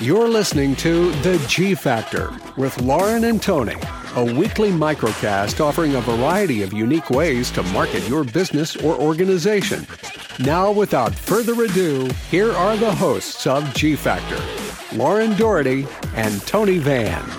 You're listening to The G Factor with Lauren and Tony, a weekly microcast offering a variety of unique ways to market your business or organization. Now, without further ado, here are the hosts of G Factor Lauren Doherty and Tony Van.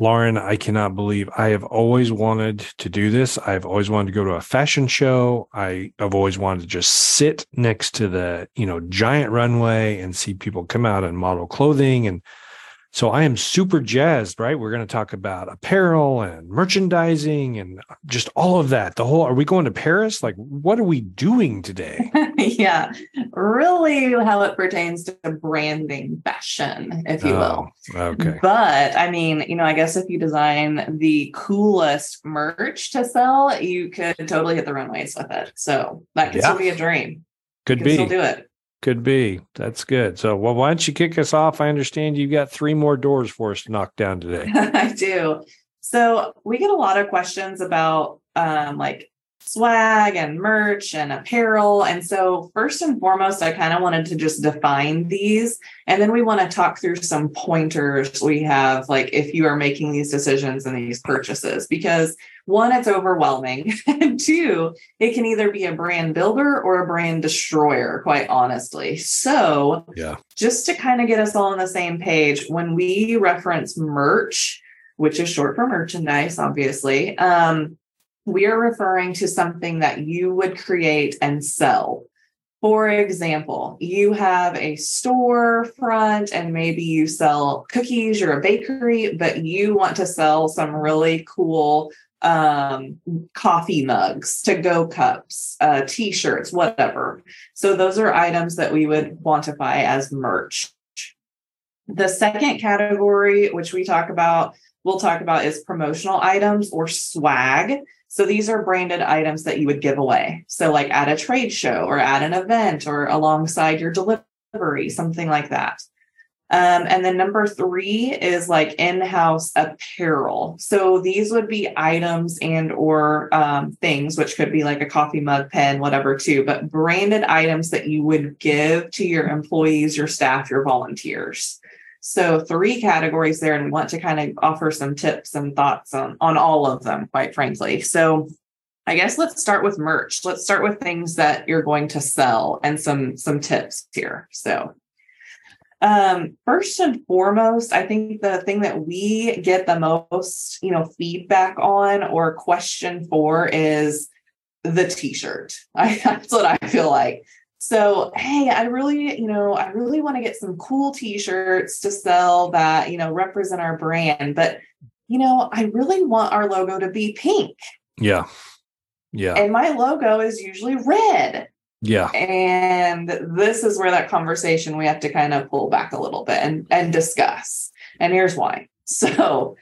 Lauren, I cannot believe I have always wanted to do this. I've always wanted to go to a fashion show. I have always wanted to just sit next to the, you know, giant runway and see people come out in model clothing and so I am super jazzed, right? We're going to talk about apparel and merchandising and just all of that. The whole, are we going to Paris? Like, what are we doing today? yeah, really how it pertains to branding fashion, if you will. Oh, okay. But I mean, you know, I guess if you design the coolest merch to sell, you could totally hit the runways with it. So that could Yeah. still be a dream. Could be. still do it. Could be. That's good. So, well, why don't you kick us off? I understand you've got three more doors for us to knock down today. I do. So we get a lot of questions about um, like swag and merch and apparel. And so, first and foremost, I kind of wanted to just define these. And then we want to talk through some pointers we have, like if you are making these decisions and these purchases, because one, it's overwhelming. and two, it can either be a brand builder or a brand destroyer, quite honestly. So, Yeah. just to kind of get us all on the same page, when we reference merch, which is short for merchandise, obviously, um, we are referring to something that you would create and sell. For example, you have a storefront and maybe you sell cookies, you're a bakery, but you want to sell some really cool um coffee mugs to go cups uh t-shirts whatever so those are items that we would quantify as merch the second category which we talk about we'll talk about is promotional items or swag so these are branded items that you would give away so like at a trade show or at an event or alongside your delivery something like that um, and then number three is like in-house apparel. So these would be items and or um, things, which could be like a coffee mug, pen, whatever, too. But branded items that you would give to your employees, your staff, your volunteers. So three categories there, and want to kind of offer some tips and thoughts on on all of them, quite frankly. So. I guess let's start with merch. Let's start with things that you're going to sell and some some tips here. So um, first and foremost, I think the thing that we get the most, you know, feedback on or question for is the t-shirt. I, that's what I feel like. So, hey, I really, you know, I really want to get some cool t-shirts to sell that, you know, represent our brand, but you know, I really want our logo to be pink. Yeah. Yeah. And my logo is usually red. Yeah. And this is where that conversation we have to kind of pull back a little bit and, and discuss. And here's why. So,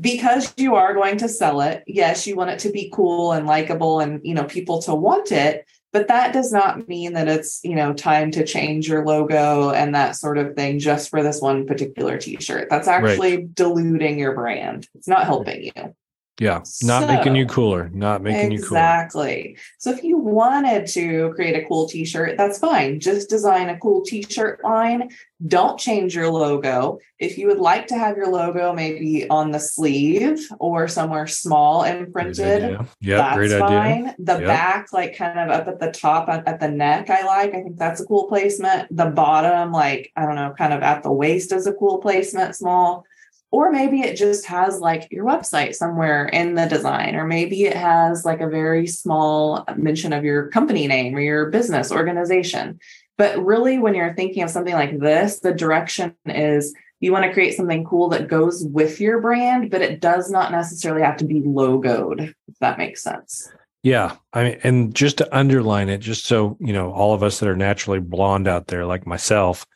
because you are going to sell it, yes, you want it to be cool and likable and, you know, people to want it. But that does not mean that it's, you know, time to change your logo and that sort of thing just for this one particular t shirt. That's actually diluting your brand. It's not helping you. Yeah. Not making you cooler. Not making you cooler. Exactly. So if you wanted to create a cool t-shirt, that's fine. Just design a cool t-shirt line. Don't change your logo. If you would like to have your logo maybe on the sleeve or somewhere small imprinted, idea. Yeah. that's Great idea. fine. The Yep. back, like kind of up at the top at, at the neck, I like. I think that's a cool placement. The bottom, like, I don't know, kind of at the waist is a cool placement, small. Or maybe it just has like your website somewhere in the design, or maybe it has like a very small mention of your company name or your business organization. But really, when you're thinking of something like this, the direction is you want to create something cool that goes with your brand, but it does not necessarily have to be logoed, if that makes sense. Yeah. I mean, and just to underline it, just so, you know, all of us that are naturally blonde out there, like myself,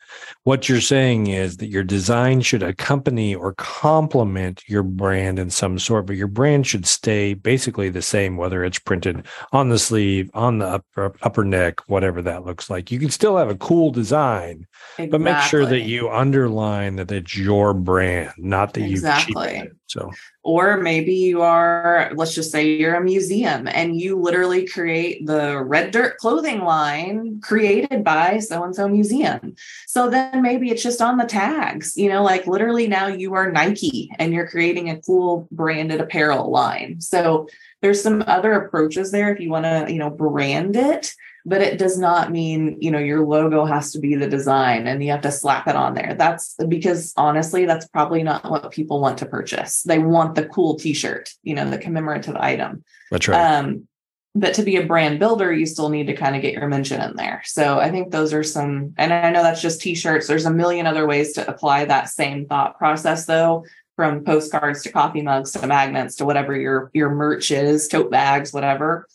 what you're saying is that your design should accompany or complement your brand in some sort, but your brand should stay basically the same, whether it's printed on the sleeve, on the upper, upper neck, whatever that looks like. You can still have a cool design, but make sure that you underline that it's your brand, not that you've Exactly. cheapened it. So, Or maybe you are, let's just say you're a museum and you literally literally create the red dirt clothing line created by so and so museum. So then maybe it's just on the tags, you know, like literally now you are Nike and you're creating a cool branded apparel line. So there's some other approaches there if you want to, you know, brand it but it does not mean you know your logo has to be the design and you have to slap it on there that's because honestly that's probably not what people want to purchase they want the cool t-shirt you know the commemorative item that's right um, but to be a brand builder you still need to kind of get your mention in there. So i think those are some and i know that's just t-shirts. There's a million other ways to apply that same thought process though from postcards to coffee mugs to magnets to whatever your your merch is tote bags whatever.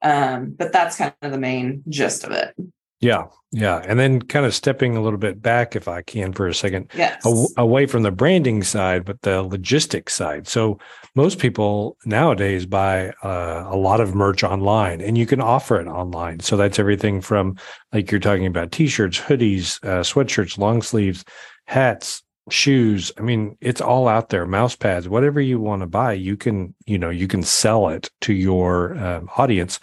Um, but that's kind of the main gist of it. Yeah, yeah, and then kind of stepping a little bit back, if I can, for a second, yes. away from the branding side, but the logistics side. So most people nowadays buy uh, a lot of merch online, and you can offer it online. So that's everything from like you're talking about t-shirts, hoodies, uh, sweatshirts, long sleeves, hats, shoes i mean it's all out there mouse pads whatever you want to buy you can you know you can sell it to your um, audience.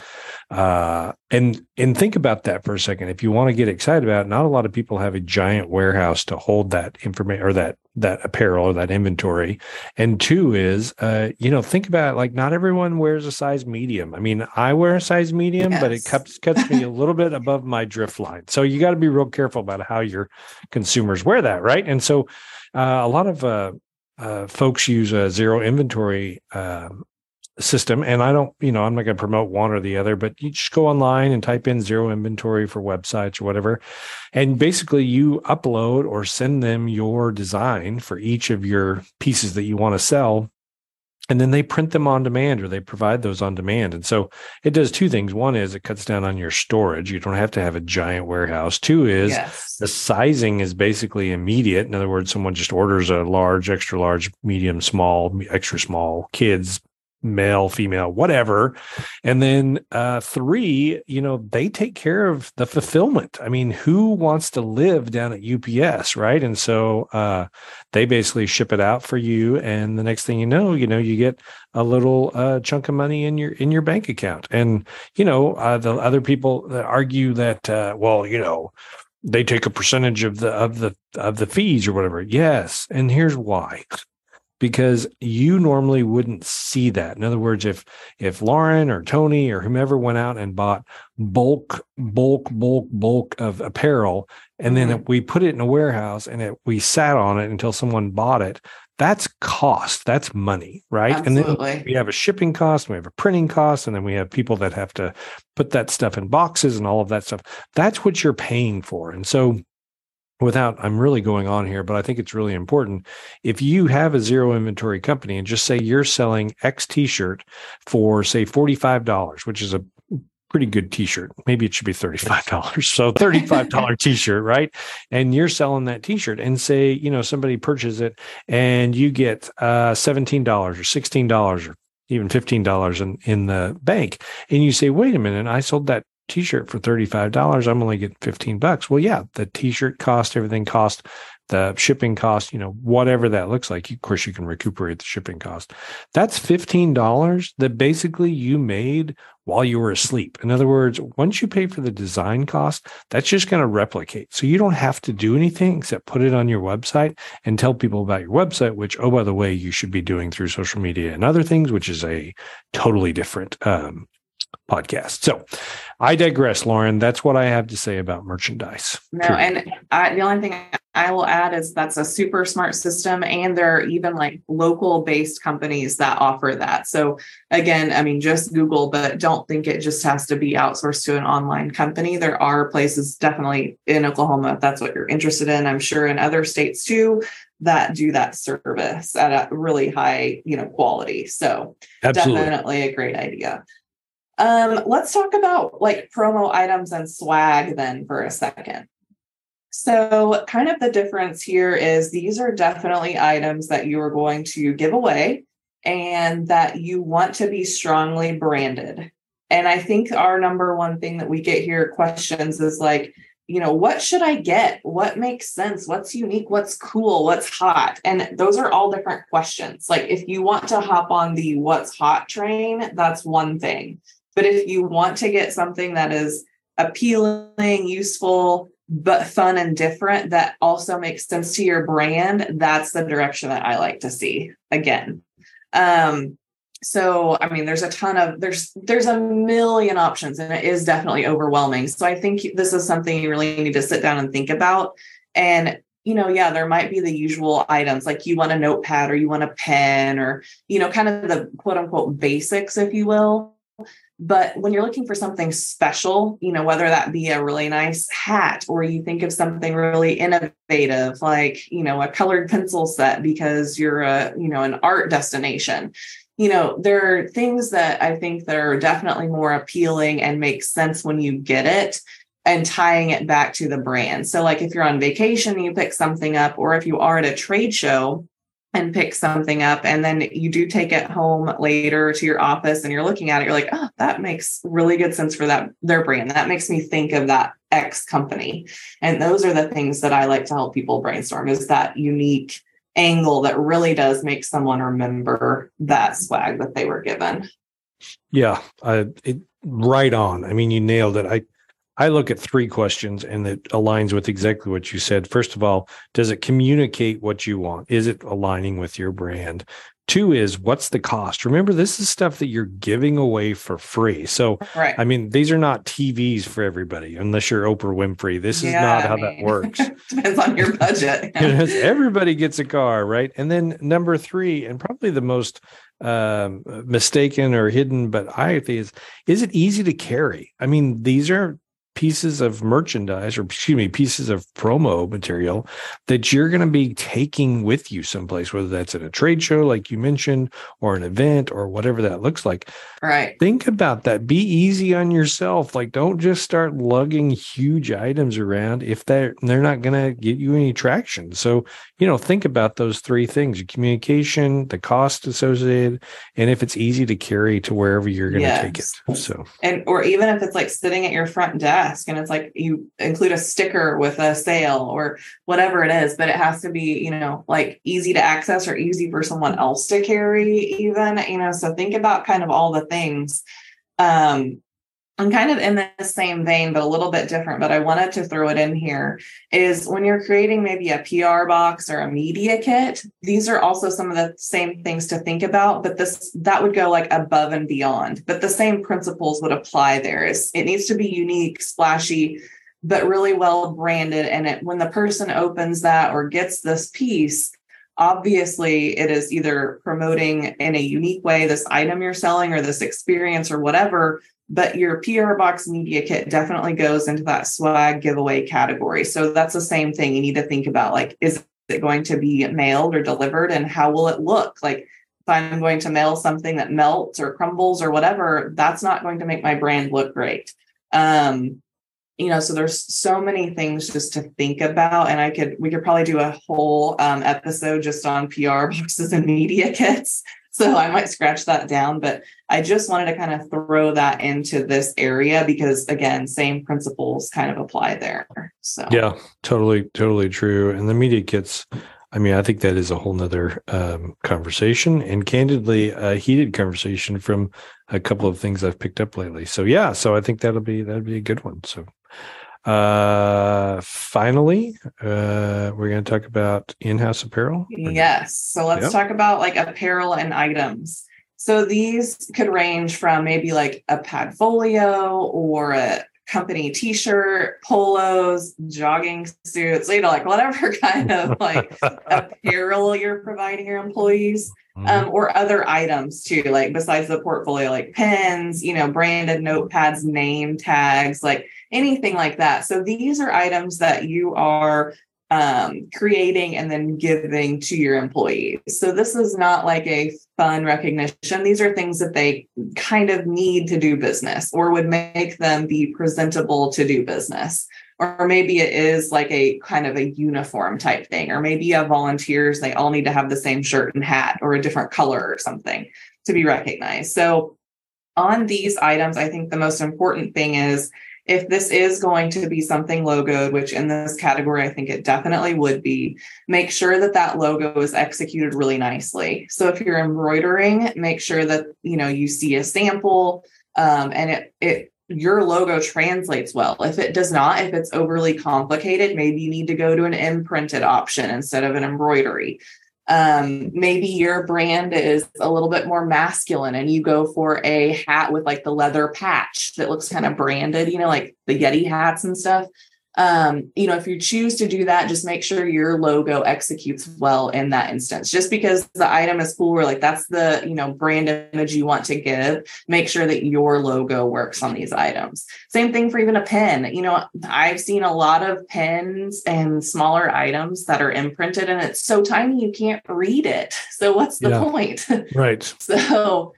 Uh, and and think about that for a second. If you want to get excited about it not a lot of people have a giant warehouse to hold that information or that that apparel or that inventory. And two is uh, you know think about it, like not everyone wears a size medium. I mean i wear a size medium yes. but it cuts cuts me a little bit above my drift line. So you got to be real careful about how your consumers wear that right? And so uh, a lot of uh, uh, folks use a zero inventory um, system, and I don't, you know, I'm not going to promote one or the other, but you just go online and type in zero inventory for websites or whatever, and basically you upload or send them your design for each of your pieces that you want to sell and then they print them on demand or they provide those on demand and so it does two things. One is it cuts down on your storage. You don't have to have a giant warehouse. Two is yes. the sizing is basically immediate. In other words someone just orders a large extra large medium small extra small kids male, female, whatever. And then uh, three, you know, they take care of the fulfillment. I mean, who wants to live down at UPS, right? And so uh, they basically ship it out for you, and the next thing you know, you know, you get a little uh, chunk of money in your in your bank account. And you know, uh, the other people that argue that, uh, well, you know they take a percentage of the of the of the fees or whatever. Yes, and here's why because you normally wouldn't see that. In other words, if if Lauren or Tony or whomever went out and bought bulk, bulk, bulk, bulk of apparel, and then mm-hmm. we put it in a warehouse and it, we sat on it until someone bought it, that's cost. That's money, right? Absolutely. And then we have a shipping cost, we have a printing cost, and then we have people that have to put that stuff in boxes and all of that stuff. That's what you're paying for. And so without I'm really going on here, but I think it's really important. If you have a zero inventory company and just say you're selling X t-shirt for say $45, which is a pretty good t-shirt. Maybe it should be $35. So $35 t-shirt, right? And you're selling that t-shirt and say, you know, somebody purchases it and you get uh, $17 or $16 or even $15 in, in the bank. And you say, wait a minute, I sold that t-shirt for $35 i'm only getting 15 bucks. Well yeah the t-shirt cost everything cost the shipping cost you know whatever that looks like of course you can recuperate the shipping cost. That's $15 that basically you made while you were asleep. In other words once you pay for the design cost that's just going to replicate. So you don't have to do anything except put it on your website and tell people about your website which oh by the way you should be doing through social media and other things which is a totally different um, podcast. So I digress, Lauren. That's what I have to say about merchandise. No, and I, the only thing I will add is that's a super smart system. And there are even like local based companies that offer that. So again, I mean, just Google, but don't think it just has to be outsourced to an online company. There are places definitely in Oklahoma, if that's what you're interested in. I'm sure in other states too that do that service at a really high, you know, quality. So Absolutely. definitely a great idea. Um, let's talk about like promo items and swag then for a second. So, kind of the difference here is these are definitely items that you are going to give away and that you want to be strongly branded. And I think our number one thing that we get here questions is like, you know, what should I get? What makes sense? What's unique? What's cool? What's hot? And those are all different questions. Like, if you want to hop on the what's hot train, that's one thing But if you want to get something that is appealing, useful, but fun and different that also makes sense to your brand, that's the direction that I like to see again. Um, so i mean there's a ton of there's there's a million options and it is definitely overwhelming. So i think this is something you really need to sit down and think about. And you know yeah there might be the usual items like you want a notepad or you want a pen or you know kind of the quote unquote basics if you will but when you're looking for something special you know whether that be a really nice hat or you think of something really innovative like you know a colored pencil set because you're a you know an art destination you know, there are things that I think that are definitely more appealing and make sense when you get it and tying it back to the brand. So, like if you're on vacation, you pick something up, or if you are at a trade show and pick something up, and then you do take it home later to your office and you're looking at it, you're like, oh, that makes really good sense for that their brand. That makes me think of that X company. And those are the things that I like to help people brainstorm is that unique angle that really does make someone remember that swag that they were given. Yeah, I, it, right on. I mean, you nailed it. I I look at three questions and it aligns with exactly what you said. First of all, does it communicate what you want? Is it aligning with your brand? Two is what's the cost? Remember, this is stuff that you're giving away for free. So, right. I mean, these are not TVs for everybody, unless you're Oprah Winfrey. This is not how mean, that works. depends on your budget. everybody gets a car, right? And then number three, and probably the most um, mistaken or hidden, but I think is is it easy to carry? I mean, these are pieces of merchandise or excuse me pieces of promo material that you're going to be taking with you someplace whether that's at a trade show like you mentioned or an event or whatever that looks like. Right. Think about that. Be easy on yourself. Like don't just start lugging huge items around if they're they're not going to get you any traction. So you know think about those three things your communication the cost associated and if it's easy to carry to wherever you're going to yes. take it. So. And or even if it's like sitting at your front desk desk and it's like you include a sticker with a sale or whatever it is but it has to be you know like easy to access or easy for someone else to carry even you know so think about kind of all the things. Um I'm kind of in the same vein, but a little bit different. But I wanted to throw it in here is when you're creating maybe a PR box or a media kit, these are also some of the same things to think about. But this that would go like above and beyond. But the same principles would apply there. Is it needs to be unique, splashy, but really well branded. And it, when the person opens that or gets this piece, obviously it is either promoting in a unique way this item you're selling or this experience or whatever but your PR box media kit definitely goes into that swag giveaway category. So that's the same thing you need to think about like is it going to be mailed or delivered and how will it look? Like if I'm going to mail something that melts or crumbles or whatever, that's not going to make my brand look great. Um you know so there's so many things just to think about and i could we could probably do a whole um, episode just on pr boxes and media kits so I might scratch that down, but I just wanted to kind of throw that into this area because again, same principles kind of apply there. So yeah, totally, totally true. And the media kits, I mean, I think that is a whole nother um, conversation and candidly a heated conversation from a couple of things I've picked up lately. So yeah, so I think that'll be that'll be a good one. So uh, finally, uh, we're going to talk about in-house apparel. Yes. So let's yep. talk about like apparel and items. So these could range from maybe like a padfolio or a company t-shirt, polos, jogging suits, you know, like whatever kind of like apparel you're providing your employees. Mm-hmm. Um, or other items too, like besides the portfolio, like pens, you know, branded notepads, name tags, like anything like that. So these are items that you are um, creating and then giving to your employees. So this is not like a fun recognition. These are things that they kind of need to do business or would make them be presentable to do business. Or maybe it is like a kind of a uniform type thing, or maybe you have volunteers, they all need to have the same shirt and hat or a different color or something to be recognized. So on these items, I think the most important thing is if this is going to be something logoed, which in this category, I think it definitely would be, make sure that that logo is executed really nicely. So if you're embroidering, make sure that, you know, you see a sample um, and it it your logo translates well. If it does not, if it's overly complicated, maybe you need to go to an imprinted option instead of an embroidery. Um, maybe your brand is a little bit more masculine and you go for a hat with like the leather patch that looks kind of branded, you know, like the Yeti hats and stuff um, you know, if you choose to do that, just make sure your logo executes well in that instance. Just because the item is cool, or like that's the you know brand image you want to give, make sure that your logo works on these items. Same thing for even a pen. You know, I've seen a lot of pens and smaller items that are imprinted, and it's so tiny you can't read it. So what's the yeah. point? Right. so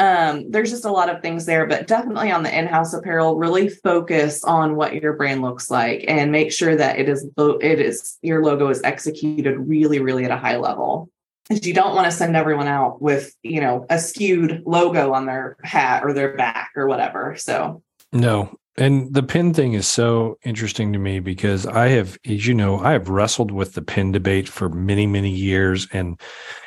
um, there's just a lot of things there, but definitely on the in-house apparel, really focus on what your brand looks like and make sure that it is it is your logo is executed really, really at a high level. Because you don't want to send everyone out with, you know, a skewed logo on their hat or their back or whatever. So no, and the pin thing is so interesting to me because I have, as you know, I have wrestled with the pin debate for many, many years. And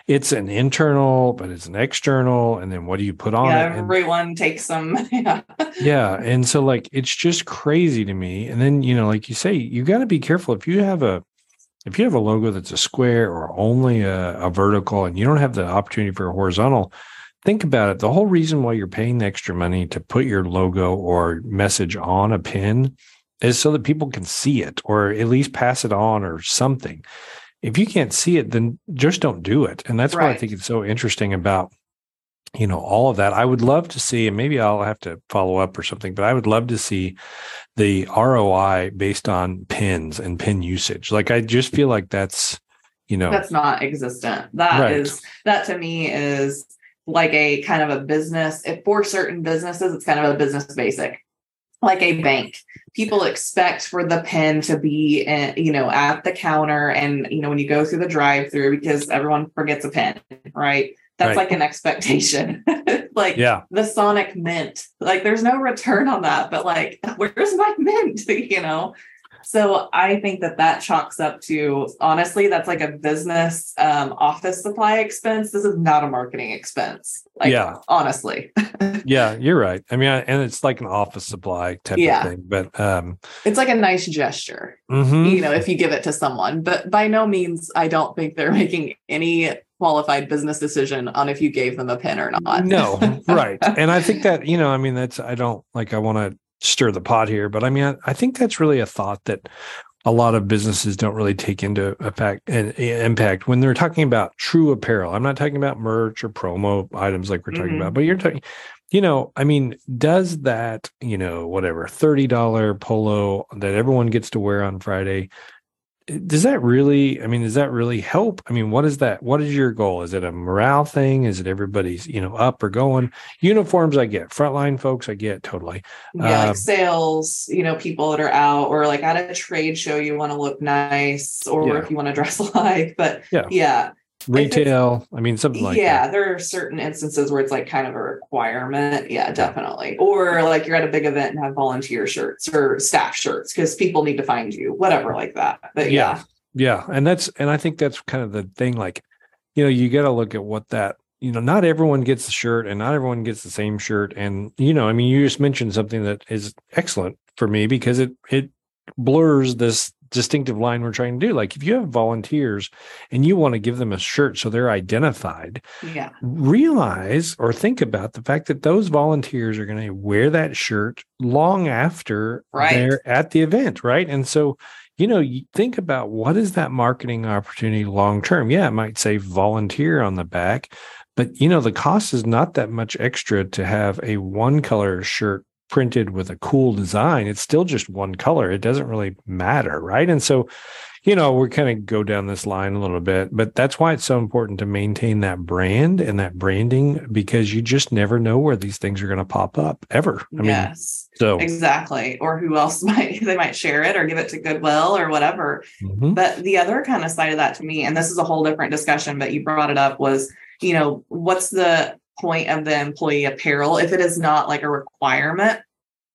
it's an internal, but it's an external. And then what do you put on yeah, it? Everyone and, takes them. yeah. yeah. And so, like, it's just crazy to me. And then, you know, like you say, you got to be careful if you have a, if you have a logo that's a square or only a, a vertical and you don't have the opportunity for a horizontal, think about it. The whole reason why you're paying the extra money to put your logo or message on a pin is so that people can see it or at least pass it on or something. If you can't see it, then just don't do it. And that's right. why I think it's so interesting about you know all of that i would love to see and maybe i'll have to follow up or something but i would love to see the roi based on pins and pin usage like i just feel like that's you know that's not existent That right. is that to me is like a kind of a business. If for certain businesses, it's kind of a business basic, like a bank. People expect for the pen to be, in, you know, at the counter, and you know, when you go through the drive-through, because everyone forgets a pen, right? That's right. like an expectation. like yeah. the Sonic Mint, like there's no return on that. But like, where's my mint? you know, so I think that that chalks up to honestly, that's like a business um, office supply expense. This is not a marketing expense. Like, yeah, honestly. yeah, you're right. I mean, and it's like an office supply type yeah. of thing, but um, it's like a nice gesture, mm-hmm. you know, if you give it to someone. But by no means, I don't think they're making any qualified business decision on if you gave them a pin or not. no, right. And I think that, you know, I mean, that's, I don't like, I want to stir the pot here, but I mean, I, I think that's really a thought that a lot of businesses don't really take into effect and impact when they're talking about true apparel. I'm not talking about merch or promo items like we're talking mm-hmm. about, but you're talking, you know, I mean, does that, you know, whatever $30 polo that everyone gets to wear on Friday, does that really i mean does that really help? I mean what is that what is your goal? Is it a morale thing? Is it everybody's you know up or going? Uniforms i get frontline folks i get totally. Yeah um, like sales you know people that are out or like at a trade show you want to look nice or yeah. if you want to dress like but yeah. yeah retail i mean something like yeah that. there are certain instances where it's like kind of a requirement yeah definitely or like you're at a big event and have volunteer shirts or staff shirts because people need to find you whatever like that but yeah. yeah yeah and that's and i think that's kind of the thing like you know you got to look at what that you know not everyone gets the shirt and not everyone gets the same shirt and you know i mean you just mentioned something that is excellent for me because it it blurs this distinctive line we're trying to do. Like if you have volunteers and you want to give them a shirt so they're identified, yeah. realize or think about the fact that those volunteers are going to wear that shirt long after right. they're at the event, right? And so you know, you think about what is that marketing opportunity long term? Yeah, it might say volunteer on the back, but you know, the cost is not that much extra to have a one color shirt printed with a cool design, it's still just one color. It doesn't really matter, right? And so, you know, we're kind of go down this line a little bit, but that's why it's so important to maintain that brand and that branding because you just never know where these things are going to pop up ever. I yes, mean, so exactly. Or who else might they might share it or give it to Goodwill or whatever. Mm-hmm. But the other kind of side of that to me, and this is a whole different discussion, but you brought it up was, you know, what's the point of the employee apparel if it is not like a requirement.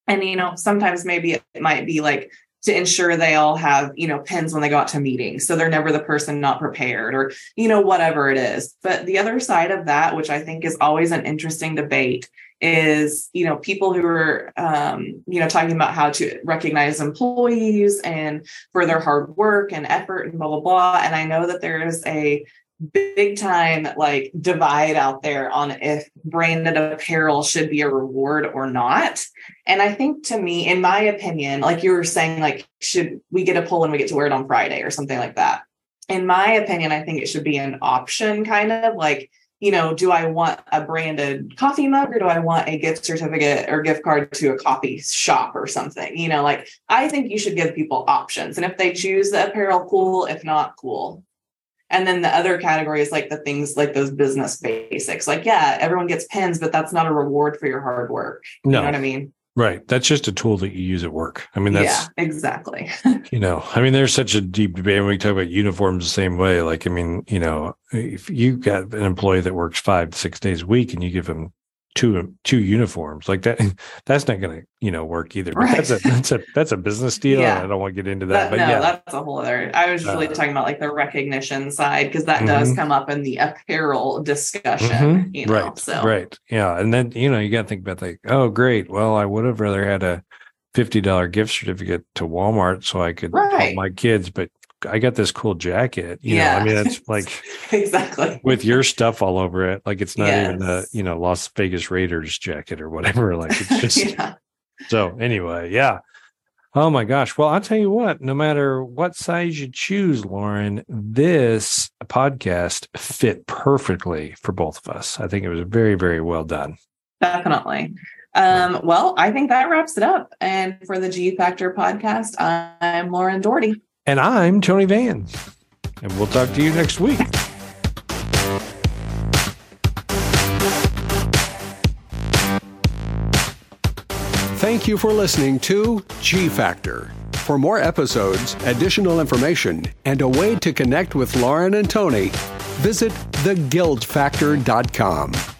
And, you know, sometimes maybe it might be like to ensure they all have, you know, pins when they go out to meetings. So they're never the person not prepared or, you know, whatever it is. But the other side of that, which I think is always an interesting debate, is you know people who are um, you know talking about how to recognize employees and for their hard work and effort and blah blah blah and i know that there is a big time like divide out there on if branded apparel should be a reward or not and i think to me in my opinion like you were saying like should we get a pull and we get to wear it on friday or something like that in my opinion i think it should be an option kind of like you know, do I want a branded coffee mug or do I want a gift certificate or gift card to a coffee shop or something? You know, like I think you should give people options. And if they choose the apparel, cool. If not, cool. And then the other category is like the things like those business basics. Like, yeah, everyone gets pins, but that's not a reward for your hard work. No. You know what I mean? Right. That's just a tool that you use at work. I mean, that's yeah, exactly. you know, I mean, there's such a deep debate when we talk about uniforms the same way. Like, I mean, you know, if you've got an employee that works five, six days a week and you give them two two uniforms like that that's not going to you know work either right. that's a that's a that's a business deal yeah. i don't want to get into that, that but no, yeah that's a whole other i was just really uh, talking about like the recognition side because that mm-hmm. does come up in the apparel discussion mm-hmm. you know, right so. right yeah and then you know you got to think about like oh great well i would have rather had a $50 gift certificate to walmart so i could right. help my kids but I got this cool jacket. You yeah. know, I mean, it's like exactly with your stuff all over it. Like it's not yes. even a, you know, Las Vegas Raiders jacket or whatever. Like it's just, yeah. so anyway, yeah. Oh my gosh. Well, I'll tell you what, no matter what size you choose, Lauren, this podcast fit perfectly for both of us. I think it was very, very well done. Definitely. Um, well, I think that wraps it up. And for the G Factor podcast, I'm Lauren Doherty. And I'm Tony Van. And we'll talk to you next week. Thank you for listening to G Factor. For more episodes, additional information, and a way to connect with Lauren and Tony, visit theguildfactor.com.